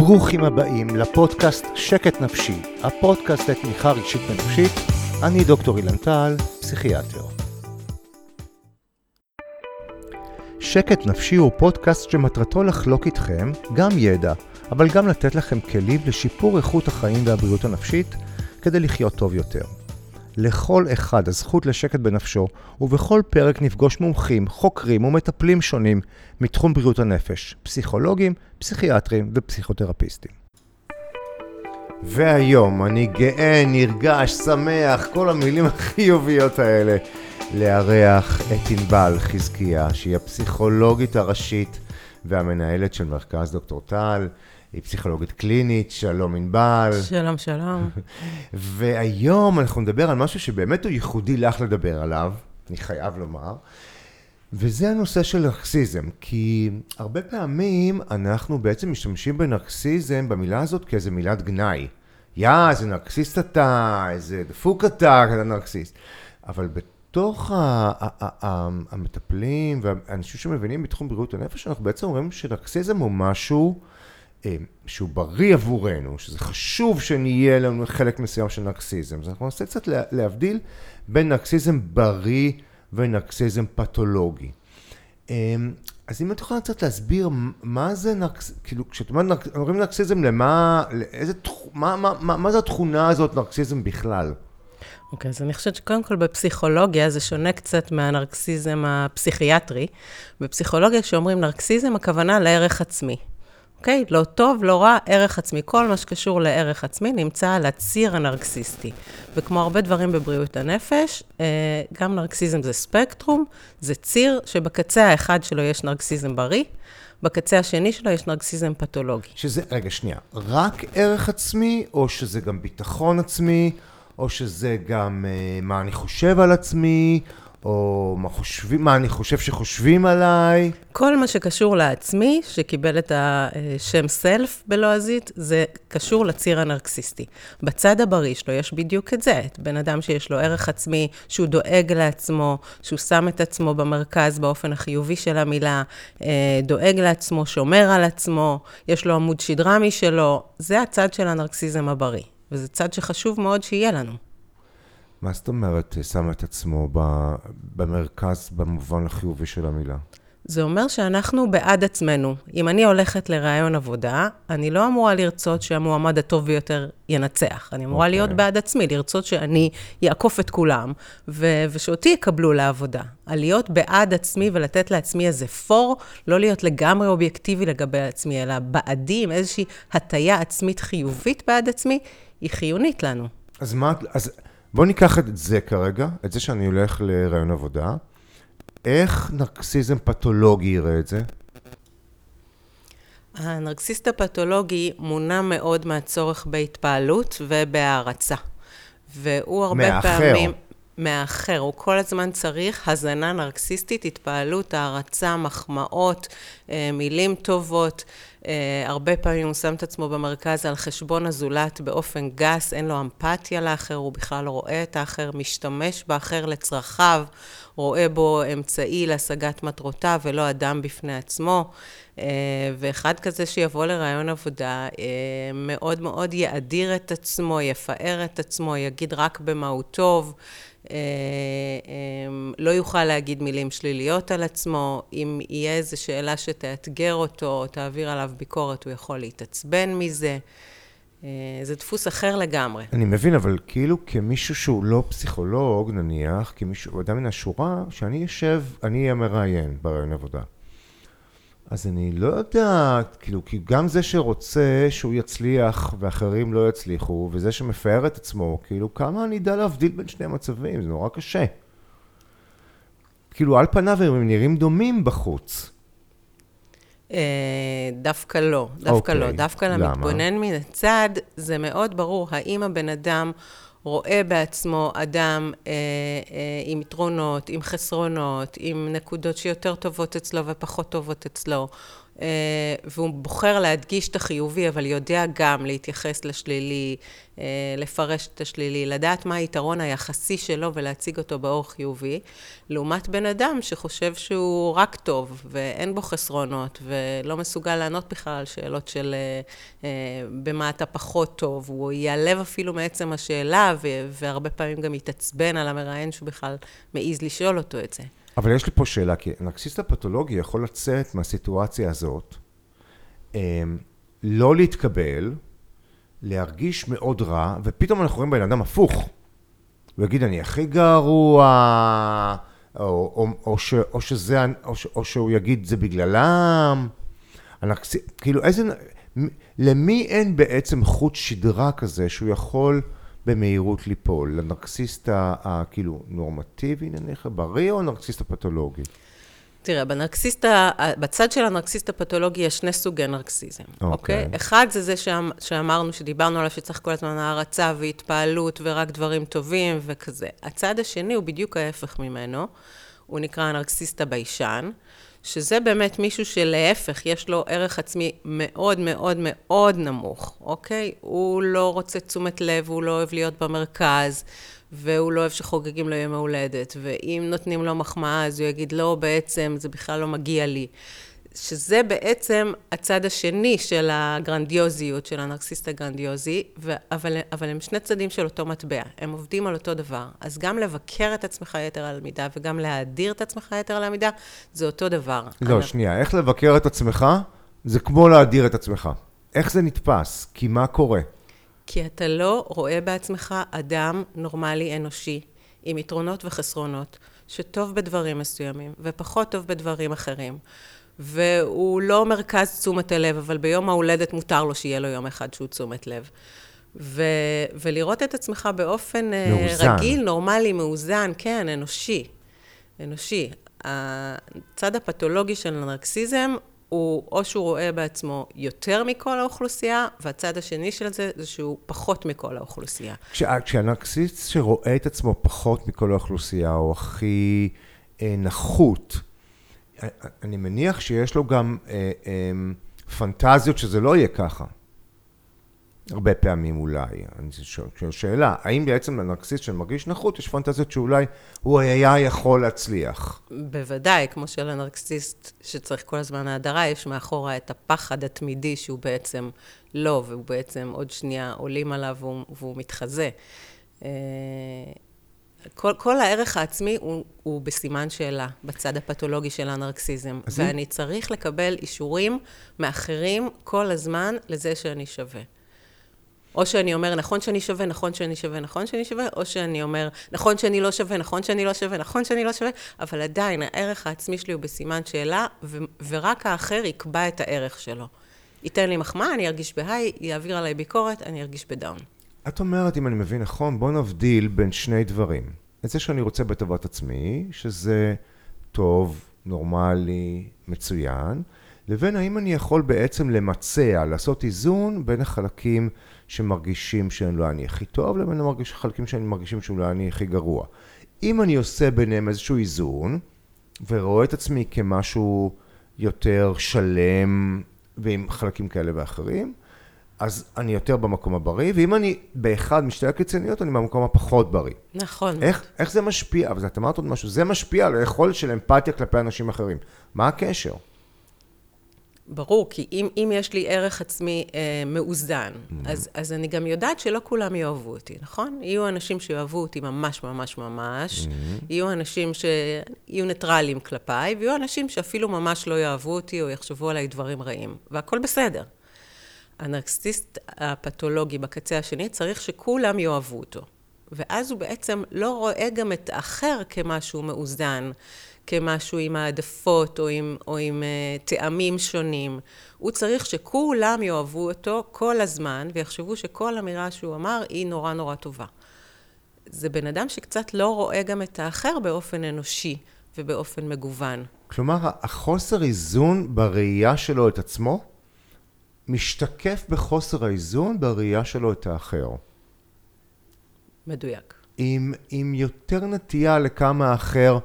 ברוכים הבאים לפודקאסט שקט נפשי, הפודקאסט לתמיכה רגשית ונפשית. אני דוקטור אילן טל, פסיכיאטר. שקט נפשי הוא פודקאסט שמטרתו לחלוק איתכם גם ידע, אבל גם לתת לכם כלים לשיפור איכות החיים והבריאות הנפשית כדי לחיות טוב יותר. לכל אחד הזכות לשקט בנפשו, ובכל פרק נפגוש מומחים, חוקרים ומטפלים שונים מתחום בריאות הנפש, פסיכולוגים, פסיכיאטרים ופסיכותרפיסטים. והיום אני גאה, נרגש, שמח, כל המילים החיוביות האלה, לארח את ענבל חזקיה, שהיא הפסיכולוגית הראשית והמנהלת של מרכז דוקטור טל. היא פסיכולוגית קלינית, שלום ענבל. שלום, שלום. והיום אנחנו נדבר על משהו שבאמת הוא ייחודי לך לדבר עליו, אני חייב לומר, וזה הנושא של נרקסיזם, כי הרבה פעמים אנחנו בעצם משתמשים בנרקסיזם, במילה הזאת, כאיזה מילת גנאי. יא, איזה נרקסיסט אתה, איזה דפוק אתה, אתה נרקסיסט. אבל בתוך המטפלים והאנשים שמבינים בתחום בריאות הנפש, אנחנו בעצם אומרים שנרקסיזם הוא משהו... אה, שהוא בריא עבורנו, שזה חשוב שנהיה לנו חלק מסוים של נרקסיזם. אז אנחנו ננסה קצת להבדיל בין נרקסיזם בריא ונרקסיזם פתולוגי. אה, אז אם את יכולה קצת להסביר מה זה נרקסיזם, כאילו כשאת אומרת, נרקסיזם למה, לאיזה, מה, מה, מה, מה זה התכונה הזאת נרקסיזם בכלל? אוקיי, okay, אז אני חושבת שקודם כל בפסיכולוגיה זה שונה קצת מהנרקסיזם הפסיכיאטרי. בפסיכולוגיה כשאומרים נרקסיזם, הכוונה לערך עצמי. אוקיי? לא טוב, לא רע, ערך עצמי. כל מה שקשור לערך עצמי נמצא על הציר הנרקסיסטי. וכמו הרבה דברים בבריאות הנפש, אה, גם נרקסיזם זה ספקטרום, זה ציר שבקצה האחד שלו יש נרקסיזם בריא, בקצה השני שלו יש נרקסיזם פתולוגי. שזה, רגע, שנייה, רק ערך עצמי, או שזה גם ביטחון עצמי, או שזה גם אה, מה אני חושב על עצמי, או מה חושבים, מה אני חושב שחושבים עליי. כל מה שקשור לעצמי, שקיבל את השם סלף בלועזית, זה קשור לציר הנרקסיסטי. בצד הבריא שלו יש בדיוק את זה, את בן אדם שיש לו ערך עצמי, שהוא דואג לעצמו, שהוא שם את עצמו במרכז באופן החיובי של המילה, אה, דואג לעצמו, שומר על עצמו, יש לו עמוד שדרה משלו, זה הצד של הנרקסיזם הבריא, וזה צד שחשוב מאוד שיהיה לנו. מה זאת אומרת שם את עצמו במרכז במובן החיובי של המילה? זה אומר שאנחנו בעד עצמנו. אם אני הולכת לראיון עבודה, אני לא אמורה לרצות שהמועמד הטוב ביותר ינצח. אני אמורה okay. להיות אוקיי. בעד עצמי, לרצות שאני אעקוף את כולם, ו- ושאותי יקבלו לעבודה. על להיות בעד עצמי ולתת לעצמי איזה פור, לא להיות לגמרי אובייקטיבי לגבי עצמי, אלא בעדי עם איזושהי הטיה עצמית חיובית בעד עצמי, היא חיונית לנו. אז מה... אז... בוא ניקח את זה כרגע, את זה שאני הולך לרעיון עבודה. איך נרקסיזם פתולוגי יראה את זה? הנרקסיסט הפתולוגי מונע מאוד מהצורך בהתפעלות ובהערצה. והוא הרבה מאחר. פעמים... מהאחר. הוא כל הזמן צריך הזנה נרקסיסטית, התפעלות, הערצה, מחמאות, אה, מילים טובות. אה, הרבה פעמים הוא שם את עצמו במרכז על חשבון הזולת באופן גס, אין לו אמפתיה לאחר, הוא בכלל לא רואה את האחר, משתמש באחר לצרכיו, רואה בו אמצעי להשגת מטרותיו ולא אדם בפני עצמו. אה, ואחד כזה שיבוא לרעיון עבודה, אה, מאוד מאוד יאדיר את עצמו, יפאר את עצמו, יגיד רק במה הוא טוב. אה, לא יוכל להגיד מילים שליליות על עצמו. אם יהיה איזו שאלה שתאתגר אותו, או תעביר עליו ביקורת, הוא יכול להתעצבן מזה. זה דפוס אחר לגמרי. אני מבין, אבל כאילו כמישהו שהוא לא פסיכולוג, נניח, כמישהו, אדם מן השורה, שאני אשב, אני אהיה מראיין ברעיון עבודה. אז אני לא יודע, כאילו, כי גם זה שרוצה שהוא יצליח ואחרים לא יצליחו, וזה שמפאר את עצמו, כאילו, כמה אני אדע להבדיל בין שני המצבים, זה נורא קשה. כאילו, על פניו הם נראים דומים בחוץ. אה, דווקא לא, דווקא לא. דווקא למתבונן מן הצד, זה מאוד ברור האם הבן אדם רואה בעצמו אדם אה, אה, עם יתרונות, עם חסרונות, עם נקודות שיותר טובות אצלו ופחות טובות אצלו. אה, והוא בוחר להדגיש את החיובי, אבל יודע גם להתייחס לשלילי, אה, לפרש את השלילי, לדעת מה היתרון היחסי שלו ולהציג אותו באור חיובי, לעומת בן אדם שחושב שהוא רק טוב ואין בו חסרונות ולא מסוגל לענות בכלל על שאלות של אה, במה אתה פחות טוב, הוא ייעלב אפילו מעצם השאלה והרבה פעמים גם יתעצבן על המראיין שהוא בכלל מעז לשאול אותו את זה. אבל יש לי פה שאלה, כי נרקסיסט הפתולוגי יכול לצאת מהסיטואציה הזאת, אמ, לא להתקבל, להרגיש מאוד רע, ופתאום אנחנו רואים בן אדם הפוך. הוא יגיד, אני הכי גרוע, או, או, או, ש, או, שזה, או, ש, או שהוא יגיד, זה בגללם. הנרקס... כאילו, איזה... למי אין בעצם חוט שדרה כזה שהוא יכול... במהירות ליפול? לנרקסיסט הכאילו נורמטיבי נניח, בריא או הנרקסיסט הפתולוגי? תראה, בנרקסיסט, בצד של הנרקסיסט הפתולוגי יש שני סוגי נרקסיזם, אוקיי? Okay. Okay? אחד זה זה שאמ, שאמרנו, שדיברנו עליו שצריך כל הזמן הערצה והתפעלות ורק דברים טובים וכזה. הצד השני הוא בדיוק ההפך ממנו, הוא נקרא הנרקסיסט הביישן. שזה באמת מישהו שלהפך, יש לו ערך עצמי מאוד מאוד מאוד נמוך, אוקיי? הוא לא רוצה תשומת לב, הוא לא אוהב להיות במרכז, והוא לא אוהב שחוגגים לו יום ההולדת, ואם נותנים לו מחמאה, אז הוא יגיד, לא, בעצם, זה בכלל לא מגיע לי. שזה בעצם הצד השני של הגרנדיוזיות, של הנרקסיסט הגרנדיוזי, ו- אבל, אבל הם שני צדדים של אותו מטבע, הם עובדים על אותו דבר. אז גם לבקר את עצמך יתר על המידה וגם להאדיר את עצמך יתר על המידה, זה אותו דבר. לא, אני... שנייה, איך לבקר את עצמך? זה כמו להאדיר את עצמך. איך זה נתפס? כי מה קורה? כי אתה לא רואה בעצמך אדם נורמלי אנושי, עם יתרונות וחסרונות, שטוב בדברים מסוימים ופחות טוב בדברים אחרים. והוא לא מרכז תשומת הלב, אבל ביום ההולדת מותר לו שיהיה לו יום אחד שהוא תשומת לב. ו- ולראות את עצמך באופן אה, מאוזן. רגיל, נורמלי, מאוזן, כן, אנושי. אנושי. הצד הפתולוגי של הנרקסיזם הוא או שהוא רואה בעצמו יותר מכל האוכלוסייה, והצד השני של זה, זה שהוא פחות מכל האוכלוסייה. כשה, כשהנרקסיסט שרואה את עצמו פחות מכל האוכלוסייה, הוא הכי אה, נחות, אני מניח שיש לו גם אה, אה, פנטזיות שזה לא יהיה ככה. הרבה פעמים אולי. אני שואל שאלה, האם בעצם לנרקסיסט שמרגיש נחות, יש פנטזיות שאולי הוא היה יכול להצליח? בוודאי, כמו שלנרקסיסט שצריך כל הזמן ההדרה, יש מאחורה את הפחד התמידי שהוא בעצם לא, והוא בעצם עוד שנייה עולים עליו והוא, והוא מתחזה. כל, כל הערך העצמי הוא, הוא בסימן שאלה, בצד הפתולוגי של הנרקסיזם. ואני צריך לקבל אישורים מאחרים כל הזמן לזה שאני שווה. או שאני אומר, נכון שאני שווה, נכון שאני שווה, נכון שאני שווה, או שאני אומר, נכון שאני לא שווה, נכון שאני לא שווה, נכון שאני לא שווה, אבל עדיין הערך העצמי שלי הוא בסימן שאלה, ו- ורק האחר יקבע את הערך שלו. ייתן לי מחמאה, אני ארגיש בהיי, יעביר עליי ביקורת, אני ארגיש בדאון. את אומרת, אם אני מבין נכון, בוא נבדיל בין שני דברים. את זה שאני רוצה בטובת עצמי, שזה טוב, נורמלי, מצוין, לבין האם אני יכול בעצם למצע, לעשות איזון בין החלקים שמרגישים שהם לא אני הכי טוב, לבין החלקים שהם מרגישים שהם לא אני הכי גרוע. אם אני עושה ביניהם איזשהו איזון, ורואה את עצמי כמשהו יותר שלם ועם חלקים כאלה ואחרים, אז אני יותר במקום הבריא, ואם אני באחד משתי הקיצוניות, אני במקום הפחות בריא. נכון. איך, איך זה משפיע? אבל את אמרת עוד משהו, זה משפיע על היכולת של אמפתיה כלפי אנשים אחרים. מה הקשר? ברור, כי אם, אם יש לי ערך עצמי אה, מאוזן, mm-hmm. אז, אז אני גם יודעת שלא כולם יאהבו אותי, נכון? יהיו אנשים שיאהבו אותי ממש ממש ממש, mm-hmm. יהיו אנשים שיהיו ניטרלים כלפיי, ויהיו אנשים שאפילו ממש לא יאהבו אותי או יחשבו עליי דברים רעים, והכל בסדר. הנרקסיסט הפתולוגי בקצה השני צריך שכולם יאהבו אותו. ואז הוא בעצם לא רואה גם את האחר כמשהו מאוזן, כמשהו עם העדפות או עם, או עם uh, טעמים שונים. הוא צריך שכולם יאהבו אותו כל הזמן ויחשבו שכל אמירה שהוא אמר היא נורא נורא טובה. זה בן אדם שקצת לא רואה גם את האחר באופן אנושי ובאופן מגוון. כלומר, החוסר איזון בראייה שלו את עצמו משתקף בחוסר האיזון בראייה שלו את האחר. מדויק. עם, עם יותר נטייה לכמה האחר,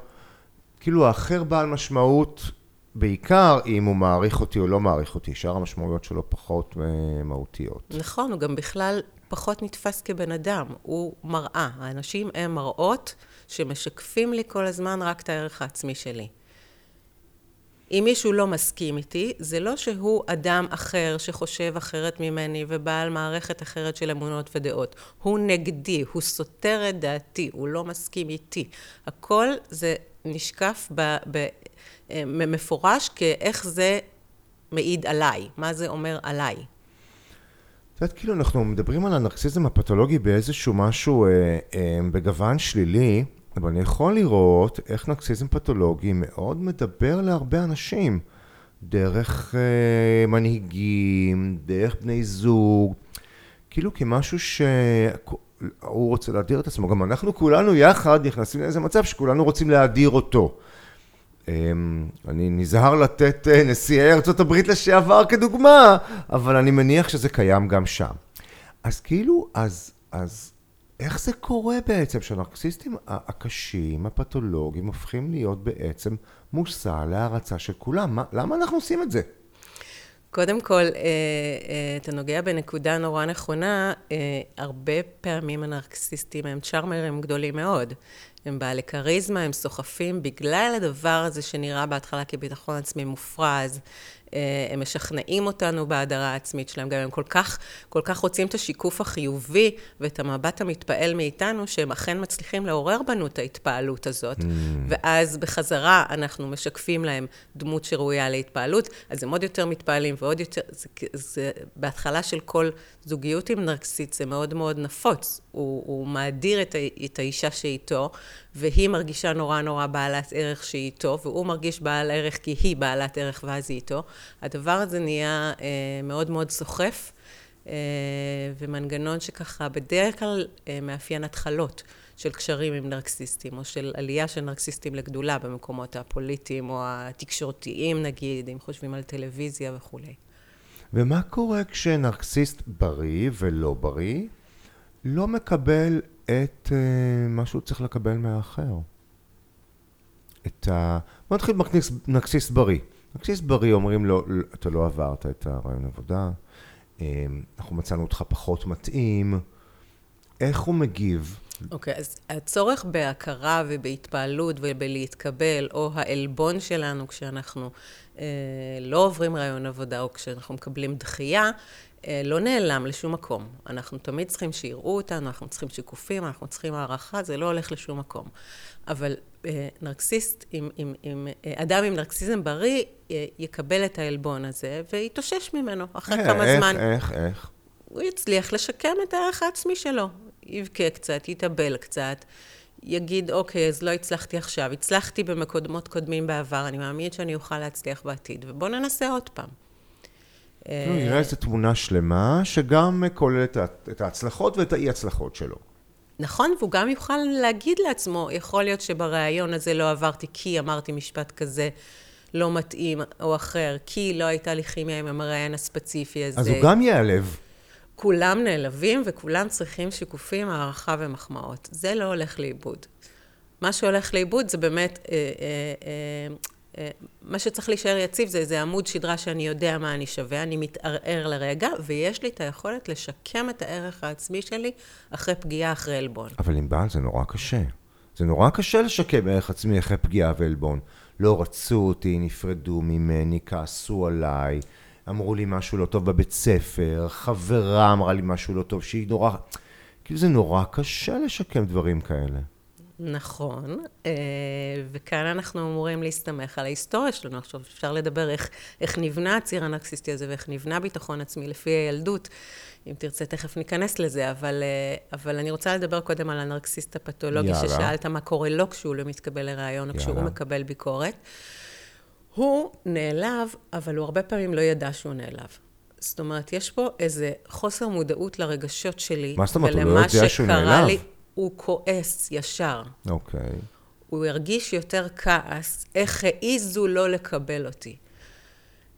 כאילו האחר בעל משמעות בעיקר אם הוא מעריך אותי או לא מעריך אותי, שאר המשמעויות שלו פחות אה, מהותיות. נכון, הוא גם בכלל פחות נתפס כבן אדם, הוא מראה. האנשים הם מראות שמשקפים לי כל הזמן רק את הערך העצמי שלי. אם מישהו לא מסכים איתי, זה לא שהוא אדם אחר שחושב אחרת ממני ובעל מערכת אחרת של אמונות ודעות. הוא נגדי, הוא סותר את דעתי, הוא לא מסכים איתי. הכל זה נשקף במפורש כאיך זה מעיד עליי, מה זה אומר עליי. את יודעת, כאילו אנחנו מדברים על הנרקסיזם הפתולוגי באיזשהו משהו אה, אה, בגוון שלילי, אבל אני יכול לראות איך נרקסיזם פתולוגי מאוד מדבר להרבה אנשים. דרך אה, מנהיגים, דרך בני זוג, כאילו כמשהו שהוא רוצה להדיר את עצמו. גם אנחנו כולנו יחד נכנסים לאיזה מצב שכולנו רוצים להדיר אותו. אמ, אני נזהר לתת אה, נשיאי הברית לשעבר כדוגמה, אבל אני מניח שזה קיים גם שם. אז כאילו, אז, אז איך זה קורה בעצם שהנרקסיסטים הקשים, הפתולוגיים, הופכים להיות בעצם מושא להערצה של כולם? מה, למה אנחנו עושים את זה? קודם כל, אה, אה, אתה נוגע בנקודה נורא נכונה, הרבה פעמים הנרקסיסטים הם צ'ארמרים גדולים מאוד. הם בעלי כריזמה, הם סוחפים בגלל הדבר הזה שנראה בהתחלה כביטחון עצמי מופרז, אה, הם משכנעים אותנו בהדרה העצמית שלהם, גם הם כל כך, כל כך רוצים את השיקוף החיובי ואת המבט המתפעל מאיתנו, שהם אכן מצליחים לעורר בנו את ההתפעלות הזאת, mm. ואז בחזרה אנחנו משקפים להם דמות שראויה להתפעלות, אז הם עוד יותר מתפעלים ועוד יותר, זה, זה בהתחלה של כל זוגיות עם נרקסיט זה מאוד מאוד נפוץ, הוא, הוא מאדיר את, את האישה שאיתו, והיא מרגישה נורא נורא בעלת ערך שהיא איתו, והוא מרגיש בעל ערך כי היא בעלת ערך ואז היא איתו. הדבר הזה נהיה אה, מאוד מאוד סוחף, אה, ומנגנון שככה בדרך כלל אה, מאפיין התחלות של קשרים עם נרקסיסטים, או של עלייה של נרקסיסטים לגדולה במקומות הפוליטיים או התקשורתיים נגיד, אם חושבים על טלוויזיה וכולי. ומה קורה כשנרקסיסט בריא ולא בריא לא מקבל את uh, מה שהוא צריך לקבל מהאחר? את ה... בוא נתחיל בנרקסיסט בריא. נרקסיסט בריא אומרים לו, אתה לא עברת את הרעיון עבודה, אה, אנחנו מצאנו אותך פחות מתאים. איך הוא מגיב? אוקיי, okay, אז הצורך בהכרה ובהתפעלות ובלהתקבל, או העלבון שלנו כשאנחנו אה, לא עוברים רעיון עבודה, או כשאנחנו מקבלים דחייה, אה, לא נעלם לשום מקום. אנחנו תמיד צריכים שיראו אותנו, אנחנו צריכים שיקופים, אנחנו צריכים הערכה, זה לא הולך לשום מקום. אבל נרקסיסט, עם, עם, עם, אה, אדם עם נרקסיזם בריא, יקבל את העלבון הזה ויתאושש ממנו אחרי כמה איך, זמן. איך, איך? איך? הוא יצליח לשקם את הערך העצמי שלו. יבכה קצת, יתאבל קצת, יגיד, אוקיי, אז לא הצלחתי עכשיו, הצלחתי במקודמות קודמים בעבר, אני מאמין שאני אוכל להצליח בעתיד, ובואו ננסה עוד פעם. נראה איזו תמונה שלמה, שגם כוללת את ההצלחות ואת האי-הצלחות שלו. נכון, והוא גם יוכל להגיד לעצמו, יכול להיות שבריאיון הזה לא עברתי כי אמרתי משפט כזה לא מתאים או אחר, כי לא הייתה לי כימיה עם המראיין הספציפי הזה. אז הוא גם ייעלב. כולם נעלבים וכולם צריכים שיקופים, הערכה ומחמאות. זה לא הולך לאיבוד. מה שהולך לאיבוד זה באמת אה, אה, אה, מה שצריך להישאר יציב זה איזה עמוד שדרה שאני יודע מה אני שווה, אני מתערער לרגע, ויש לי את היכולת לשקם את הערך העצמי שלי אחרי פגיעה, אחרי עלבון. אבל עם בעל זה נורא קשה. זה נורא קשה לשקם ערך עצמי אחרי פגיעה ועלבון. לא רצו אותי, נפרדו ממני, כעסו עליי, אמרו לי משהו לא טוב בבית ספר, חברה אמרה לי משהו לא טוב, שהיא נורא... כאילו זה נורא קשה לשקם דברים כאלה. נכון, אה, וכאן אנחנו אמורים להסתמך על ההיסטוריה שלנו. עכשיו אפשר לדבר איך, איך נבנה הציר הנרקסיסטי הזה ואיך נבנה ביטחון עצמי לפי הילדות. אם תרצה, תכף ניכנס לזה, אבל, אה, אבל אני רוצה לדבר קודם על הנרקסיסט הפתולוגי, יאללה. ששאלת מה קורה לו כשהוא לא מתקבל לראיון, או כשהוא מקבל ביקורת. הוא נעלב, אבל הוא הרבה פעמים לא ידע שהוא נעלב. זאת אומרת, יש פה איזה חוסר מודעות לרגשות שלי. מה זאת אומרת? הוא לא יודע שהוא נעלב? לי, הוא כועס ישר. אוקיי. Okay. הוא הרגיש יותר כעס, איך העיזו לא לקבל אותי.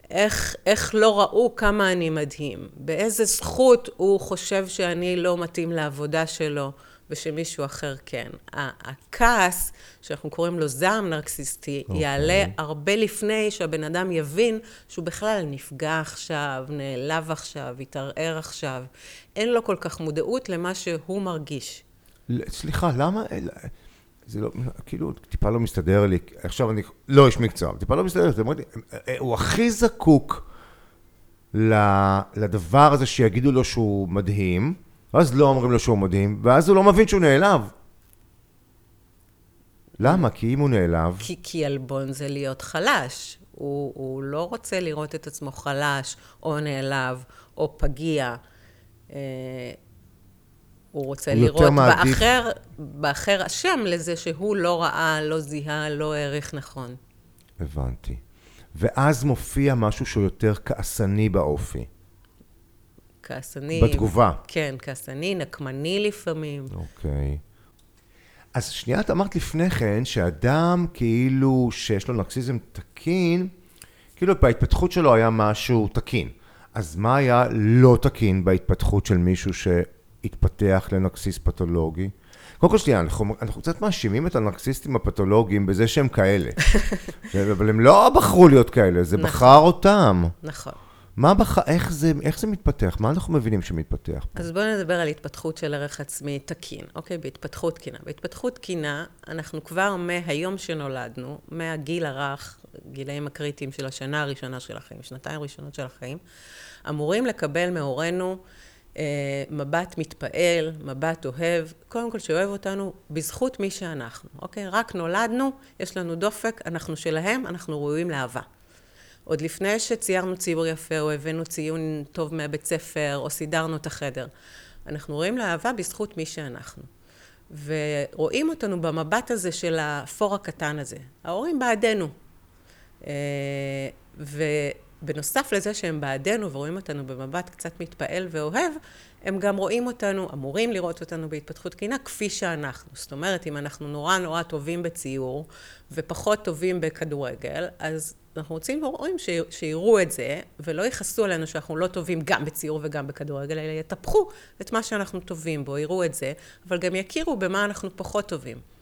איך, איך לא ראו כמה אני מדהים. באיזה זכות הוא חושב שאני לא מתאים לעבודה שלו, ושמישהו אחר כן. הכעס, שאנחנו קוראים לו זעם נרקסיסטי, okay. אוקיי. יעלה הרבה לפני שהבן אדם יבין שהוא בכלל נפגע עכשיו, נעלב עכשיו, התערער עכשיו. אין לו כל כך מודעות למה שהוא מרגיש. סליחה, למה... זה לא, כאילו, טיפה לא מסתדר לי, עכשיו אני לא איש מקצוע, טיפה לא מסתדר לי, הוא הכי זקוק לדבר הזה שיגידו לו שהוא מדהים, ואז לא אומרים לו שהוא מדהים, ואז הוא לא מבין שהוא נעלב. למה? כי אם הוא נעלב... כי, כי עלבון זה להיות חלש. הוא, הוא לא רוצה לראות את עצמו חלש, או נעלב, או פגיע. הוא רוצה הוא לראות באחר, באחר אשם לזה שהוא לא ראה, לא זיהה, לא העריך נכון. הבנתי. ואז מופיע משהו שהוא יותר כעסני באופי. כעסני. בתגובה. כן, כעסני, נקמני לפעמים. אוקיי. אז שנייה, את אמרת לפני כן שאדם כאילו שיש לו נרקסיזם תקין, כאילו בהתפתחות שלו היה משהו תקין. אז מה היה לא תקין בהתפתחות של מישהו שהתפתח לנרקסיס פתולוגי? קודם כל שנייה, אנחנו, אנחנו קצת מאשימים את הנרקסיסטים הפתולוגיים בזה שהם כאלה. אבל הם לא בחרו להיות כאלה, זה נכון. בחר אותם. נכון. מה בח... איך, זה, איך זה מתפתח? מה אנחנו מבינים שמתפתח פה? אז בואו נדבר על התפתחות של ערך עצמי תקין, אוקיי? בהתפתחות תקינה. בהתפתחות תקינה, אנחנו כבר מהיום שנולדנו, מהגיל הרך, גילאים הקריטיים של השנה הראשונה של החיים, שנתיים ראשונות של החיים, אמורים לקבל מהורינו מבט מתפעל, מבט אוהב, קודם כל שאוהב אותנו בזכות מי שאנחנו, אוקיי? רק נולדנו, יש לנו דופק, אנחנו שלהם, אנחנו ראויים לאהבה. עוד לפני שציירנו ציור יפה, או הבאנו ציון טוב מהבית ספר, או סידרנו את החדר. אנחנו רואים לאהבה בזכות מי שאנחנו. ורואים אותנו במבט הזה של האפור הקטן הזה. ההורים בעדנו. אה, ובנוסף לזה שהם בעדנו ורואים אותנו במבט קצת מתפעל ואוהב, הם גם רואים אותנו, אמורים לראות אותנו בהתפתחות תקינה כפי שאנחנו. זאת אומרת, אם אנחנו נורא נורא טובים בציור ופחות טובים בכדורגל, אז אנחנו רוצים ורואים שיראו את זה, ולא יכעסו עלינו שאנחנו לא טובים גם בציור וגם בכדורגל, אלא יטפחו את מה שאנחנו טובים בו, יראו את זה, אבל גם יכירו במה אנחנו פחות טובים.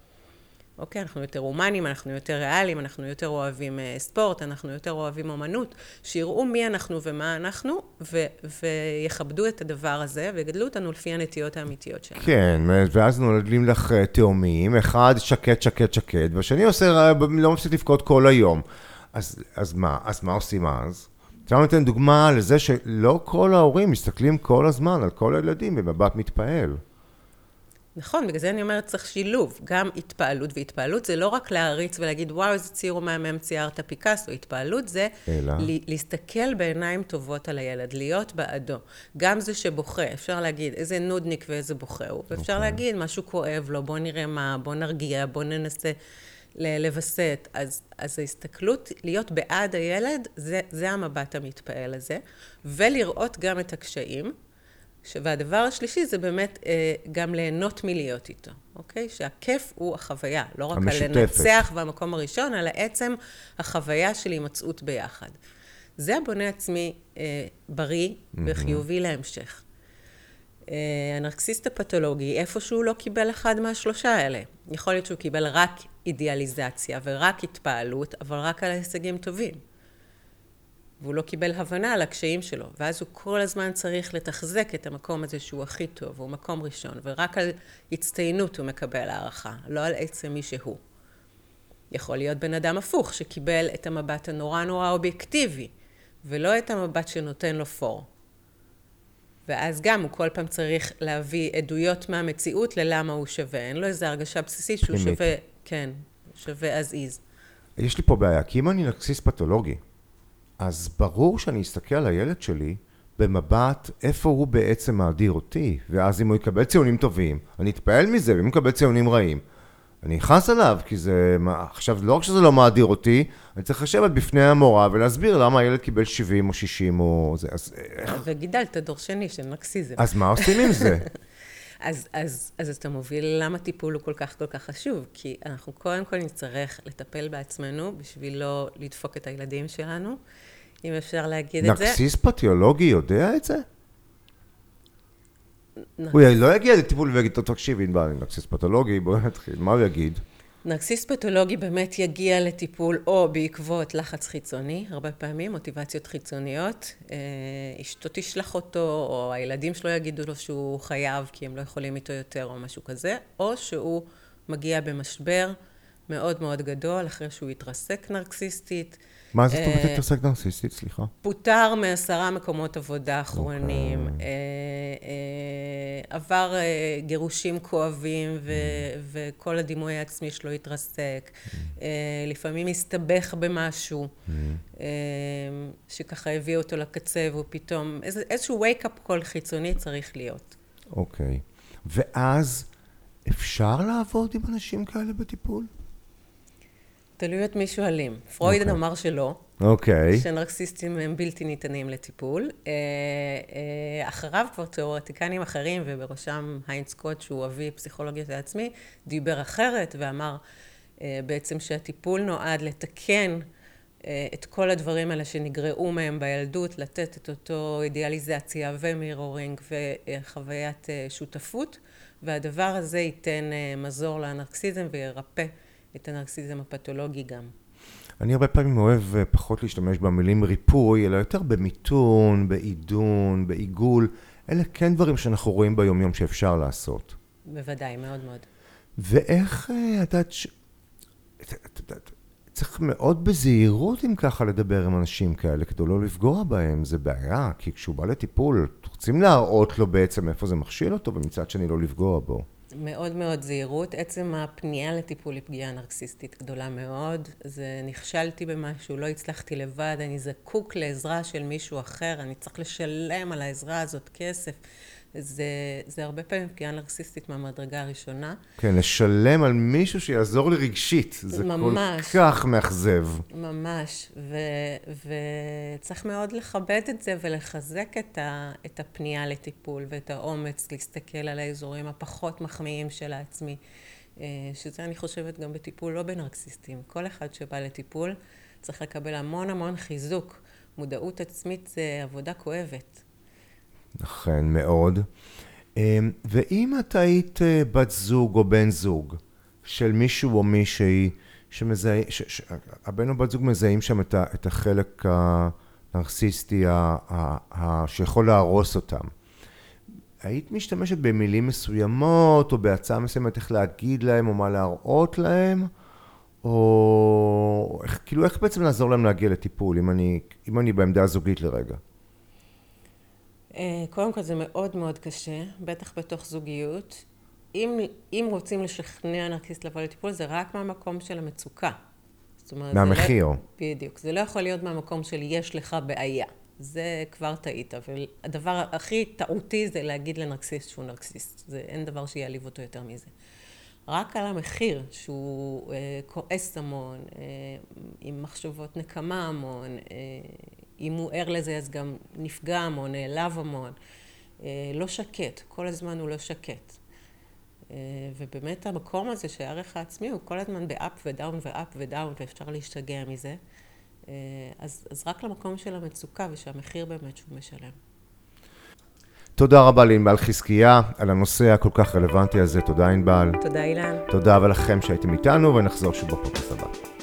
אוקיי, אנחנו יותר הומנים, אנחנו יותר ריאליים, אנחנו יותר אוהבים uh, ספורט, אנחנו יותר אוהבים אומנות, שיראו מי אנחנו ומה אנחנו, ו- ויכבדו את הדבר הזה, ויגדלו אותנו לפי הנטיות האמיתיות שלנו. כן, ואז נולדים לך אה, תאומים, אחד שקט, שקט, שקט, והשני עושה, אה, לא מפסיק לבכות כל היום. אז, אז מה, אז מה עושים אז? אפשר לתת דוגמה לזה שלא כל ההורים מסתכלים כל הזמן על כל הילדים במבט מתפעל. נכון, בגלל זה אני אומרת, צריך שילוב, גם התפעלות, והתפעלות זה לא רק להעריץ ולהגיד, וואו, איזה ציור מהמם ציירת פיקאסו, התפעלות זה אלא... להסתכל בעיניים טובות על הילד, להיות בעדו. גם זה שבוכה, אפשר להגיד, איזה נודניק ואיזה בוכה הוא, ואפשר okay. אוקיי. להגיד, משהו כואב לו, בוא נראה מה, בוא נרגיע, בוא ננסה לווסת. אז, אז ההסתכלות, להיות בעד הילד, זה, זה המבט המתפעל הזה, ולראות גם את הקשיים. והדבר השלישי זה באמת אה, גם ליהנות מלהיות איתו, אוקיי? שהכיף הוא החוויה, לא רק המשותפת. הלנצח והמקום הראשון, אלא עצם החוויה של הימצאות ביחד. זה הבונה עצמי אה, בריא mm-hmm. וחיובי להמשך. אה, הנרקסיסט הפתולוגי, איפה שהוא לא קיבל אחד מהשלושה האלה. יכול להיות שהוא קיבל רק אידיאליזציה ורק התפעלות, אבל רק על הישגים טובים. והוא לא קיבל הבנה על הקשיים שלו, ואז הוא כל הזמן צריך לתחזק את המקום הזה שהוא הכי טוב, הוא מקום ראשון, ורק על הצטיינות הוא מקבל הערכה, לא על עצם מי שהוא. יכול להיות בן אדם הפוך, שקיבל את המבט הנורא נורא אובייקטיבי, ולא את המבט שנותן לו פור. ואז גם הוא כל פעם צריך להביא עדויות מהמציאות ללמה הוא שווה. אין לו איזו הרגשה בסיסית שהוא שווה, כן, שווה as is. יש לי פה בעיה, כי אם אני נרקסיס פתולוגי, אז ברור שאני אסתכל על הילד שלי במבט איפה הוא בעצם מאדיר אותי, ואז אם הוא יקבל ציונים טובים, אני אתפעל מזה, ואם הוא יקבל ציונים רעים, אני אכעס עליו, כי זה... עכשיו, לא רק שזה לא מאדיר אותי, אני צריך לשבת בפני המורה ולהסביר למה הילד קיבל 70 או 60 או זה, אז איך... וגידלת דור שני של נקסיזם. אז מה עושים עם זה? אז, אז, אז אתה מוביל למה טיפול הוא כל כך כל כך חשוב, כי אנחנו קודם כל נצטרך לטפל בעצמנו בשביל לא לדפוק את הילדים שלנו, אם אפשר להגיד את זה. נקסיס פתיולוגי יודע את זה? הוא לא יגיע לטיפול ויגיד, טוב, תקשיבי, ענבל, אני נרקסיסט פתולוגי, בואי נתחיל, מה הוא יגיד? נרקסיסט פתולוגי באמת יגיע לטיפול או בעקבות לחץ חיצוני, הרבה פעמים, מוטיבציות חיצוניות. אה, אשתו תשלח אותו, או הילדים שלו יגידו לו שהוא חייב כי הם לא יכולים איתו יותר, או משהו כזה, או שהוא מגיע במשבר מאוד מאוד גדול, אחרי שהוא התרסק נרקסיסטית. מה זאת אומרת התרסק נרקסיסטית? סליחה. פוטר מעשרה מקומות עבודה אחרונים. אוקיי. עבר אה, גירושים כואבים mm. וכל הדימוי העצמי שלו התרסק. לפעמים הסתבך במשהו mm. שככה הביא אותו לקצה והוא פתאום, איז, איזשהו wake-up call חיצוני צריך להיות. אוקיי. ואז אפשר לעבוד עם אנשים כאלה בטיפול? תלוי את מי שואלים. פרויד okay. אוקיי. אמר שלא. אוקיי. Okay. שנרקסיסטים הם בלתי ניתנים לטיפול. אה, אה, אחריו כבר תיאורטיקנים אחרים, ובראשם היינץ קוט, שהוא אבי פסיכולוגיות העצמי, דיבר אחרת ואמר אה, בעצם שהטיפול נועד לתקן את כל הדברים האלה שנגרעו מהם בילדות, לתת את אותו אידיאליזציה ומירורינג וחוויית שותפות, והדבר הזה ייתן מזור לאנרקסיזם וירפא את הנרקסיזם הפתולוגי גם. אני הרבה פעמים אוהב אה, פחות להשתמש במילים ריפוי, אלא יותר במיתון, בעידון, בעיגול. אלה כן דברים שאנחנו רואים ביומיום שאפשר לעשות. בוודאי, מאוד מאוד. ואיך אה, את יודעת. צריך מאוד בזהירות אם ככה לדבר עם אנשים כאלה, כדי לא לפגוע בהם, זה בעיה, כי כשהוא בא לטיפול, רוצים להראות לו בעצם איפה זה מכשיל אותו, ומצד שני לא לפגוע בו. מאוד מאוד זהירות. עצם הפנייה לטיפול היא פגיעה נרקסיסטית גדולה מאוד. זה נכשלתי במשהו, לא הצלחתי לבד, אני זקוק לעזרה של מישהו אחר, אני צריך לשלם על העזרה הזאת כסף. זה, זה הרבה פעמים פגיעה נרקסיסטית מהמדרגה הראשונה. כן, לשלם על מישהו שיעזור לי רגשית. זה ממש, כל כך מאכזב. ממש, ו, וצריך מאוד לכבד את זה ולחזק את, ה, את הפנייה לטיפול ואת האומץ להסתכל על האזורים הפחות מחמיאים של העצמי. אה, שזה אני חושבת גם בטיפול לא בנרקסיסטים. כל אחד שבא לטיפול צריך לקבל המון המון חיזוק. מודעות עצמית זה עבודה כואבת. אכן, מאוד. אמ, ואם את היית אה, בת זוג או בן זוג של מישהו או מישהי שמזהה, הבן או בת זוג מזהים שם את, ה, את החלק הנרקסיסטי ה, ה, ה, שיכול להרוס אותם, היית משתמשת במילים מסוימות או בהצעה מסוימת איך להגיד להם או מה להראות להם? או איך, כאילו איך בעצם לעזור להם להגיע לטיפול, אם אני, אם אני בעמדה הזוגית לרגע? אה, קודם כל זה מאוד מאוד קשה, בטח בתוך זוגיות. אם, אם רוצים לשכנע נרקיסט לבוא לטיפול, זה רק מהמקום של המצוקה. זאת אומרת, מהמחיר. זה לא, בדיוק. זה לא יכול להיות מהמקום של יש לך בעיה. זה כבר טעית. אבל הדבר הכי טעותי זה להגיד לנרקסיסט שהוא נרקסיסט. זה, אין דבר שיעליב אותו יותר מזה. רק על המחיר, שהוא אה, כועס המון, אה, עם מחשבות נקמה המון, אה, אם הוא ער לזה אז גם נפגע המון, נעלב המון, אה, לא שקט, כל הזמן הוא לא שקט. אה, ובאמת המקום הזה שהערך העצמי הוא כל הזמן באפ ודאון ואפ ודאון ואפשר להשתגע מזה. אה, אז, אז רק למקום של המצוקה ושהמחיר באמת שהוא משלם. תודה רבה לענבל חזקיה על הנושא הכל כך רלוונטי הזה. תודה ענבל. תודה אילן. תודה ולכם שהייתם איתנו ונחזור שוב בפודקאסט הבא.